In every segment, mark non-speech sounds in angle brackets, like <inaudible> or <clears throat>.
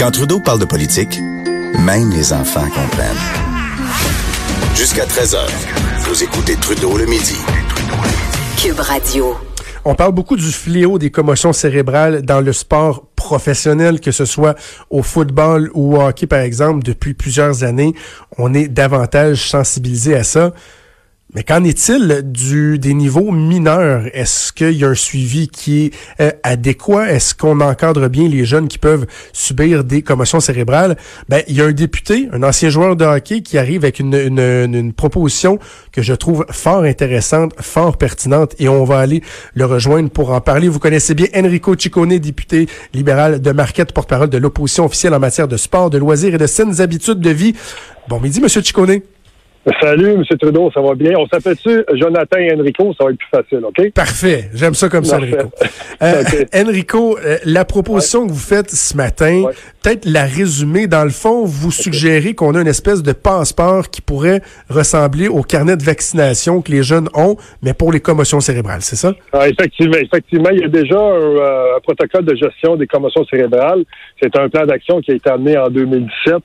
Quand Trudeau parle de politique, même les enfants comprennent. Jusqu'à 13h, vous écoutez Trudeau le midi. Cube Radio. On parle beaucoup du fléau des commotions cérébrales dans le sport professionnel, que ce soit au football ou au hockey, par exemple, depuis plusieurs années. On est davantage sensibilisé à ça. Mais qu'en est-il du des niveaux mineurs? Est-ce qu'il y a un suivi qui est euh, adéquat? Est-ce qu'on encadre bien les jeunes qui peuvent subir des commotions cérébrales? Ben, il y a un député, un ancien joueur de hockey qui arrive avec une, une, une proposition que je trouve fort intéressante, fort pertinente et on va aller le rejoindre pour en parler. Vous connaissez bien Enrico Ciccone, député libéral de Marquette, porte-parole de l'opposition officielle en matière de sport, de loisirs et de saines habitudes de vie. Bon midi, Monsieur Ciccone. Salut, M. Trudeau, ça va bien? On s'appelle-tu Jonathan et Enrico? Ça va être plus facile, OK? Parfait. J'aime ça comme ça, Enrico. <laughs> Euh, Enrico, euh, la proposition que vous faites ce matin, peut-être la résumer. Dans le fond, vous suggérez qu'on a une espèce de passeport qui pourrait ressembler au carnet de vaccination que les jeunes ont, mais pour les commotions cérébrales, c'est ça? Ah, effectivement, effectivement. Il y a déjà un, euh, un, protocole de gestion des commotions cérébrales. C'est un plan d'action qui a été amené en 2017,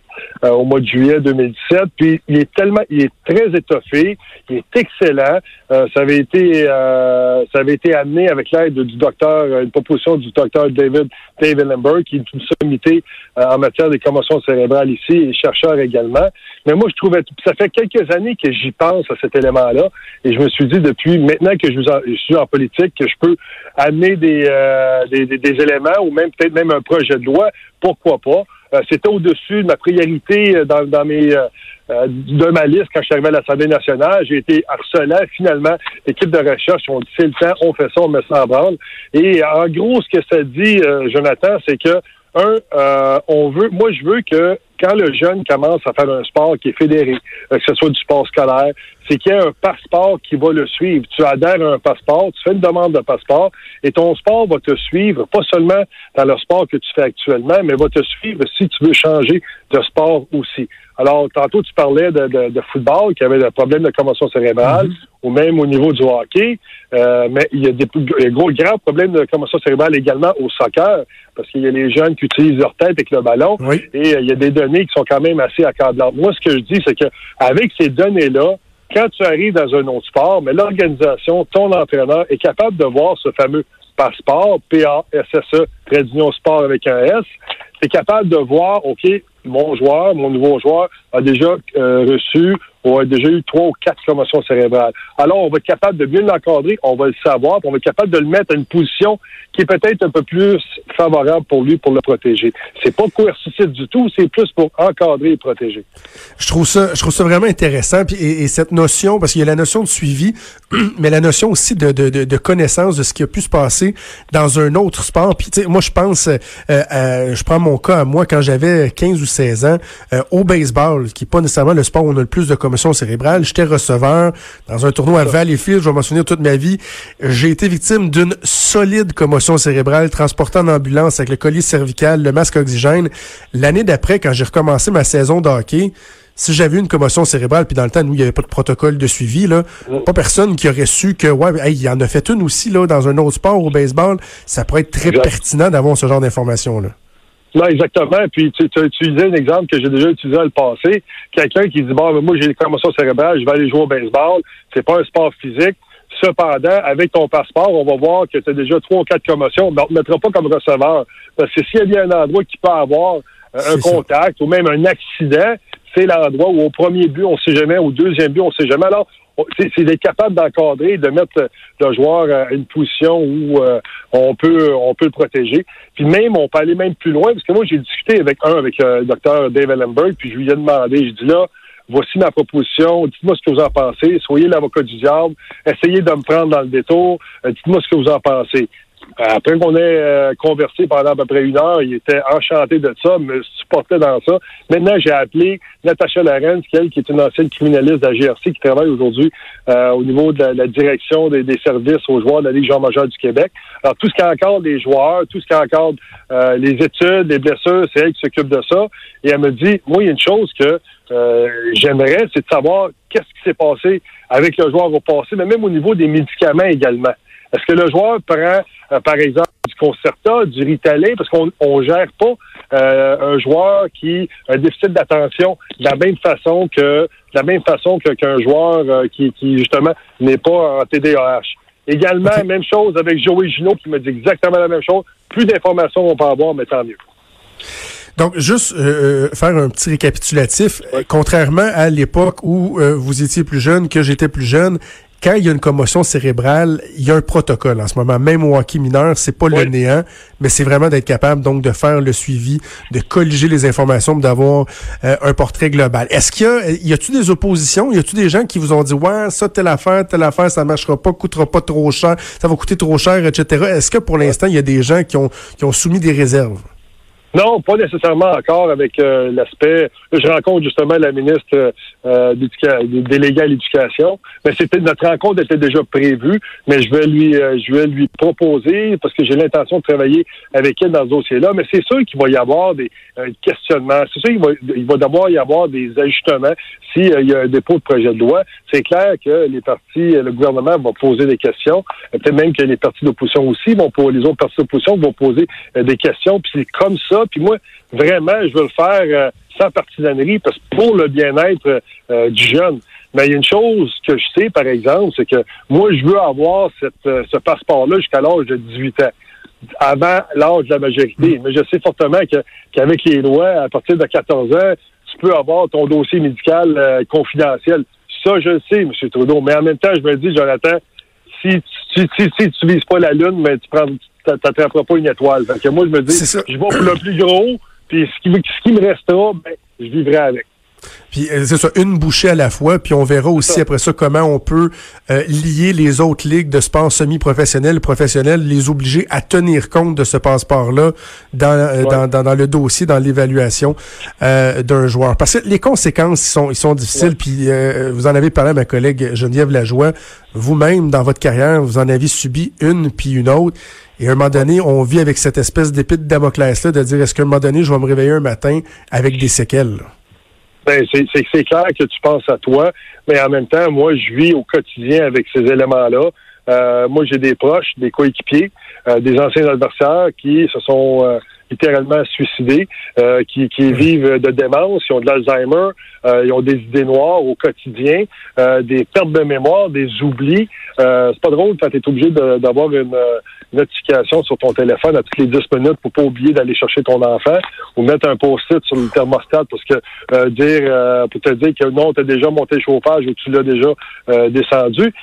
au mois de juillet 2017. Puis il est tellement... Il est très étoffé, il est excellent. Euh, ça avait été euh, ça avait été amené avec l'aide du docteur, une proposition du docteur David David Lambert, qui est une sommité euh, en matière des commotions cérébrales ici, et chercheur également. Mais moi, je trouvais ça fait quelques années que j'y pense à cet élément-là, et je me suis dit depuis maintenant que je, suis en politique que je peux amener des, des, des, des éléments ou même peut-être même un projet de loi, pourquoi pas? C'était au-dessus de ma priorité dans, dans mes euh, de ma liste quand je suis arrivé à l'Assemblée nationale. J'ai été harcelant. Finalement, l'équipe de recherche ont dit c'est le temps, on fait ça, on met ça en branle. Et en gros, ce que ça dit, euh, Jonathan, c'est que un, euh, on veut, moi, je veux que quand le jeune commence à faire un sport qui est fédéré, que ce soit du sport scolaire, c'est qu'il y a un passeport qui va le suivre. Tu adhères à un passeport, tu fais une demande de passeport et ton sport va te suivre, pas seulement dans le sport que tu fais actuellement, mais va te suivre si tu veux changer de sport aussi. Alors, tantôt, tu parlais de, de, de football, qui avait des problèmes de commotion cérébrale, mm-hmm. ou même au niveau du hockey. Euh, mais il y a des gros, grands problèmes de commotion cérébrale également au soccer, parce qu'il y a les jeunes qui utilisent leur tête avec le ballon, et euh, il y a des données qui sont quand même assez accablantes. Moi, ce que je dis, c'est que avec ces données-là, quand tu arrives dans un autre sport, mais l'organisation, ton entraîneur est capable de voir ce fameux passeport, P-A-S-S-E, Trait Sport avec un S, c'est capable de voir, OK, mon joueur, mon nouveau joueur, a déjà euh, reçu ou a déjà eu trois ou quatre commotions cérébrales. Alors, on va être capable de mieux l'encadrer, on va le savoir, on va être capable de le mettre à une position qui est peut-être un peu plus favorable pour lui pour le protéger. C'est pas coercitif du tout, c'est plus pour encadrer et protéger. Je trouve ça, je trouve ça vraiment intéressant. Puis, et, cette notion, parce qu'il y a la notion de suivi, <clears throat> mais la notion aussi de, de, de, connaissance de ce qui a pu se passer dans un autre sport. Puis, moi, je pense, euh, euh, je prends mon cas à moi quand j'avais 15 ou 16 ans, au baseball, qui n'est pas nécessairement le sport où on a le plus de commotion cérébrale, j'étais receveur dans un tournoi à Valleyfield, je vais m'en souvenir toute ma vie. J'ai été victime d'une solide commotion cérébrale, transportée en ambulance avec le collier cervical, le masque oxygène. L'année d'après, quand j'ai recommencé ma saison de hockey, si j'avais une commotion cérébrale, puis dans le temps, nous, il n'y avait pas de protocole de suivi, là, pas personne qui aurait su que, ouais, il y en a fait une aussi, là, dans un autre sport, au baseball. Ça pourrait être très pertinent d'avoir ce genre d'informations-là. Non, exactement. Puis tu, tu as utilisé un exemple que j'ai déjà utilisé dans le passé. Quelqu'un qui dit Bon, moi j'ai des commotions cérébrales, je vais aller jouer au baseball. C'est pas un sport physique. Cependant, avec ton passeport, on va voir que tu as déjà trois ou quatre commotions, mais on ne te mettra pas comme receveur. Parce que s'il y a un endroit qui peut avoir euh, un contact ou même un accident, c'est l'endroit où au premier but, on ne sait jamais, au deuxième but, on ne sait jamais. Alors, c'est d'être capable d'encadrer, de mettre le joueur à une position où euh, on peut on peut le protéger. Puis même, on peut aller même plus loin, parce que moi, j'ai discuté avec un, avec le docteur Dave Ellenberg, puis je lui ai demandé, je dis là, voici ma proposition, dites-moi ce que vous en pensez, soyez l'avocat du diable, essayez de me prendre dans le détour, euh, dites-moi ce que vous en pensez. Après qu'on ait euh, conversé pendant à peu près une heure, il était enchanté de ça, me supportait dans ça. Maintenant, j'ai appelé Natacha Lorenz, qui, elle, qui est une ancienne criminaliste de la GRC, qui travaille aujourd'hui euh, au niveau de la, direction des, services aux joueurs de la Ligue Jean-Major du Québec. Alors, tout ce qui encadre les joueurs, tout ce qui encadre euh, les études, les blessures, c'est elle qui s'occupe de ça. Et elle me dit, moi, il y a une chose que j'aimerais, c'est de savoir qu'est-ce qui s'est passé avec le joueur au passé, mais même au niveau des médicaments également. Est-ce que le joueur prend, euh, par exemple, du Concerta, du Ritalin, parce qu'on ne gère pas un joueur qui a un déficit d'attention de la même façon que de la même façon qu'un joueur qui, qui, justement, n'est pas en TDAH. Également, même chose avec Joey Gino qui me dit exactement la même chose. Plus d'informations on peut avoir, mais tant mieux. Donc, juste euh, euh, faire un petit récapitulatif. Contrairement à l'époque où euh, vous étiez plus jeune, que j'étais plus jeune, quand il y a une commotion cérébrale, il y a un protocole en ce moment. Même au hockey mineur, c'est pas le néant, mais c'est vraiment d'être capable donc de faire le suivi, de colliger les informations, d'avoir un portrait global. Est-ce qu'il y a, y a-tu des oppositions, y a-tu des gens qui vous ont dit ouais ça telle affaire, telle affaire, ça marchera pas, coûtera pas trop cher, ça va coûter trop cher, etc. Est-ce que pour l'instant il y a des gens qui ont qui ont soumis des réserves? Non, pas nécessairement encore avec euh, l'aspect. Je rencontre justement la ministre euh, déléguée à l'éducation. Mais c'était notre rencontre était déjà prévue, mais je vais lui euh, je vais lui proposer parce que j'ai l'intention de travailler avec elle dans ce dossier-là. Mais c'est sûr qu'il va y avoir des questionnements. C'est sûr qu'il va, il va d'abord y avoir des ajustements s'il y a un dépôt de projet de loi. C'est clair que les partis, le gouvernement va poser des questions. Peut-être même que les partis d'opposition aussi vont pour les autres partis d'opposition vont poser des questions. Puis c'est comme ça puis moi, vraiment, je veux le faire euh, sans partisanerie parce que pour le bien-être euh, du jeune. Mais il y a une chose que je sais, par exemple, c'est que moi, je veux avoir cette, euh, ce passeport-là jusqu'à l'âge de 18 ans avant l'âge de la majorité. Mais je sais fortement qu'avec les lois, à partir de 14 ans, tu peux avoir ton dossier médical confidentiel. Ça, je le sais, M. Trudeau. Mais en même temps, je me dis, Jonathan, si, si, si, si tu vises pas la Lune, mais tu prends, t'attraperas pas une étoile. que moi, je me dis, je vais pour le plus gros, puis ce qui, ce qui me restera, ben, je vivrai avec. Puis euh, c'est ça, une bouchée à la fois, puis on verra aussi après ça comment on peut euh, lier les autres ligues de sport semi-professionnel, professionnel, les obliger à tenir compte de ce passeport-là dans, euh, dans, dans, dans, le dossier, dans l'évaluation d'un joueur. Parce que les conséquences ils sont, ils sont difficiles, puis vous en avez parlé à ma collègue Geneviève Lajoie, vous-même, dans votre carrière, vous en avez subi une puis une autre. Et à un moment donné, on vit avec cette espèce d'épée de Damoclès-là de dire est-ce qu'à un moment donné, je vais me réveiller un matin avec des séquelles? Ben, c'est clair que tu penses à toi, mais en même temps, moi, je vis au quotidien avec ces éléments-là. Euh, moi, j'ai des proches, des coéquipiers, euh, des anciens adversaires qui se sont euh, littéralement suicidés, qui, qui vivent de démence, qui ont de l'Alzheimer, ils ont des idées noires au quotidien, des pertes de mémoire, des oublis. c'est pas drôle quand tu es obligé d'avoir une notification sur ton téléphone à toutes les 10 minutes pour pas oublier d'aller chercher ton enfant ou mettre un post-it sur le thermostat parce que euh, dire euh, pour te dire que non, tu as déjà monté le chauffage ou tu l'as déjà euh, descendu.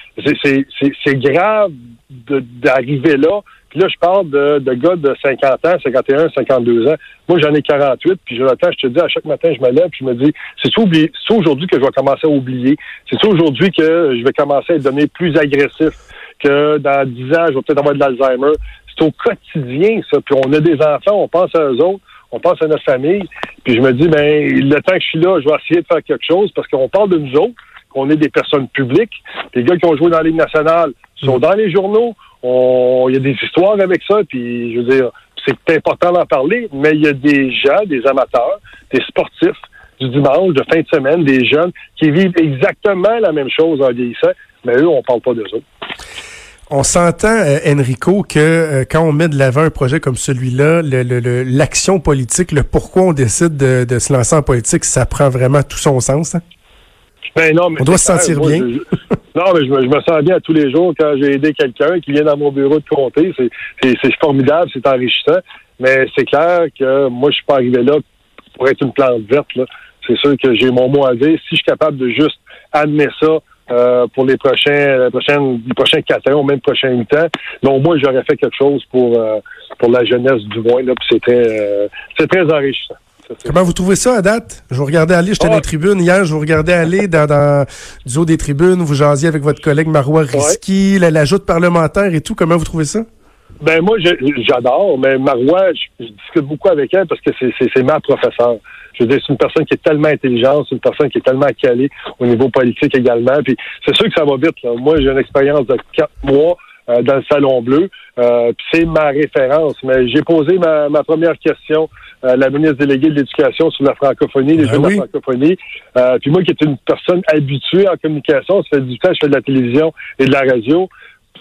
C'est grave d'arriver là. Puis là, je parle de, de gars de 50 ans, 51, 52 ans. Moi, j'en ai 48, puis Jonathan, je te dis, à chaque matin, je me lève, puis je me dis, c'est aujourd'hui que je vais commencer à oublier? C'est aujourd'hui que je vais commencer à devenir plus agressif que dans 10 ans, je vais peut-être avoir de l'Alzheimer? C'est au quotidien, ça. Puis on a des enfants, on pense à eux autres, on pense à notre famille. Puis je me dis, ben, le temps que je suis là, je vais essayer de faire quelque chose parce qu'on parle de nous autres, qu'on est des personnes publiques. Les gars qui ont joué dans la Ligue nationale sont dans les journaux. Il y a des histoires avec ça. Puis je veux dire, c'est important d'en parler, mais il y a des gens, des amateurs, des sportifs du dimanche, de fin de semaine, des jeunes qui vivent exactement la même chose en vieillissant, mais eux, on parle pas d'eux autres. On s'entend, euh, Enrico, que euh, quand on met de l'avant un projet comme celui-là, l'action politique, le pourquoi on décide de, se lancer en politique, ça prend vraiment tout son sens. Hein? Ben non, mais on doit se sentir bien. non, mais je me, sens bien à tous les jours quand j'ai aidé quelqu'un qui vient dans mon bureau de comté. C'est formidable, c'est enrichissant. Mais c'est clair que moi, je suis pas arrivé là pour être une plante verte. C'est sûr que j'ai mon mot à dire. Si je suis capable de juste amener ça euh, pour les prochains, les prochaines, les prochains quatre ans ou même prochains huit ans. Au moins, j'aurais fait quelque chose pour, euh, pour la jeunesse du moins. Là, c'est très, euh, c'est très enrichissant. Comment vous trouvez ça à date? Je vous regardais aller, j'étais dans les tribunes hier, je vous regardais aller dans, dans du haut des tribunes, vous jasiez avec votre collègue Marois Risky, la, la parlementaire et tout. Comment vous trouvez ça? Ben moi, j'adore, mais Marois, je, discute beaucoup avec elle parce que c'est ma professeure. Je veux dire, c'est une personne qui est tellement intelligente, c'est une personne qui est tellement calée au niveau politique également. Puis c'est sûr que ça va vite. Là. Moi, j'ai une expérience de quatre mois euh, dans le Salon Bleu. Euh, c'est ma référence. Mais j'ai posé ma, première question à la ministre déléguée de l'Éducation sur la francophonie, les ben de la francophonie. Euh, puis moi, qui est une personne habituée en communication, ça fait du temps que je fais de la télévision et de la radio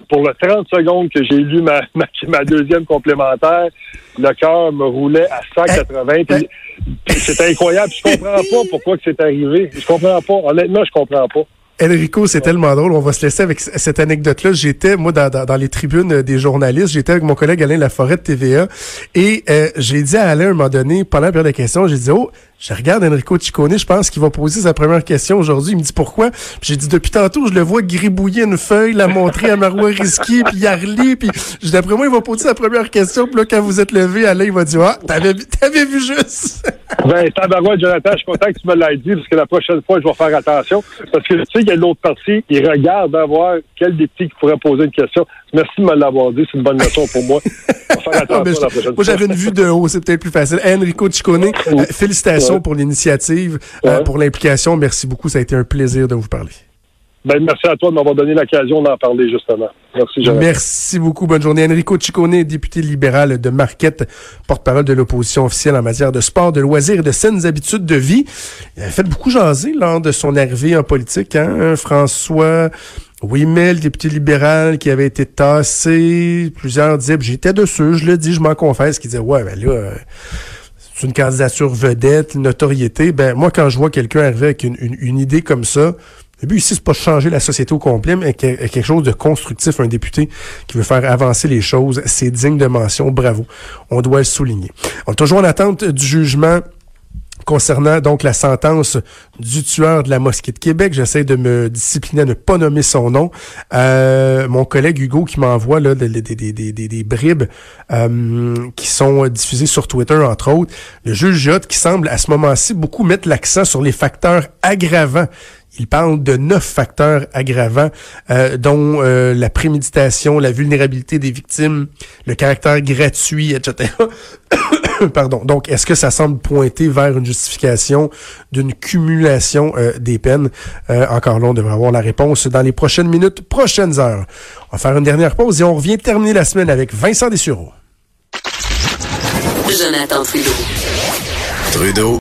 pour le 30 secondes que j'ai lu <laughs> ma, ma, deuxième complémentaire, le cœur me roulait à 180. puis C'était incroyable. Je comprends <laughs> pas pourquoi que c'est arrivé. Je comprends pas. Honnêtement, je comprends pas. Enrico, c'est tellement drôle. On va se laisser avec cette anecdote-là. J'étais, moi, dans, dans, les tribunes des journalistes, j'étais avec mon collègue Alain Laforêt de TVA et euh, j'ai dit à Alain, à un moment donné, pendant la période de questions, j'ai dit, oh, je regarde Enrico Ciccone, je pense qu'il va poser sa première question aujourd'hui. Il me dit pourquoi? J'ai dit depuis tantôt, je le vois gribouiller une feuille, la montrer à Marois <laughs> Risky, puis Yarli, puis d'après moi, il va poser sa première question. Puis là, quand vous êtes levé, Alain, il va dire Ah, t'avais, t'avais vu juste. <laughs> ben, tabarouette, Jonathan, je suis content que tu me l'aies dit, parce que la prochaine fois, je vais faire attention. Parce que tu sais, il y a l'autre partie, il regarde à voir quel des petits qui pourrait poser une question. Merci de me l'avoir dit, c'est une bonne leçon pour moi. faire <laughs> attention la prochaine moi, j'avais une vue de haut, c'est peut-être plus facile. Enrico Ciccone, euh, félicitations pour l'initiative, euh, pour l'implication. Merci beaucoup. Ça a été un plaisir de vous parler. Ben, merci à toi de m'avoir donné l'occasion d'en parler, justement. Merci, Jonathan. Merci beaucoup. Bonne journée. Enrico Ciccone, député libéral de Marquette, porte-parole de l'opposition officielle en matière de sport, de loisirs et de saines habitudes de vie. Il a fait beaucoup jaser lors de son arrivée en politique. Hein? François le député libéral qui avait été tassé, plusieurs disaient, j'étais dessus, je le dis, je m'en confesse, qui disait, ouais, ben là, euh, c'est une candidature vedette, notoriété. Ben, moi, quand je vois quelqu'un arriver avec une, idée comme ça, le but ici, c'est pas changer la société au complet, mais quelque chose de constructif, un député qui veut faire avancer les choses, c'est digne de mention, bravo. On doit le souligner. On est toujours en attente du jugement concernant donc la sentence du tueur de la mosquée de Québec. J'essaie de me discipliner à ne pas nommer son nom. Euh, mon collègue Hugo qui m'envoie là des, bribes euh, qui sont diffusées sur Twitter, entre autres. Le juge Jot qui semble à ce moment-ci beaucoup mettre l'accent sur les facteurs aggravants il parle de neuf facteurs aggravants, euh, dont euh, la préméditation, la vulnérabilité des victimes, le caractère gratuit, etc. <coughs> Pardon. Donc, est-ce que ça semble pointer vers une justification d'une cumulation euh, des peines? encore là, on devrait avoir la réponse dans les prochaines minutes, prochaines heures. On va faire une dernière pause et on revient terminer la semaine avec Vincent Dessureau. Jonathan Trudeau. Trudeau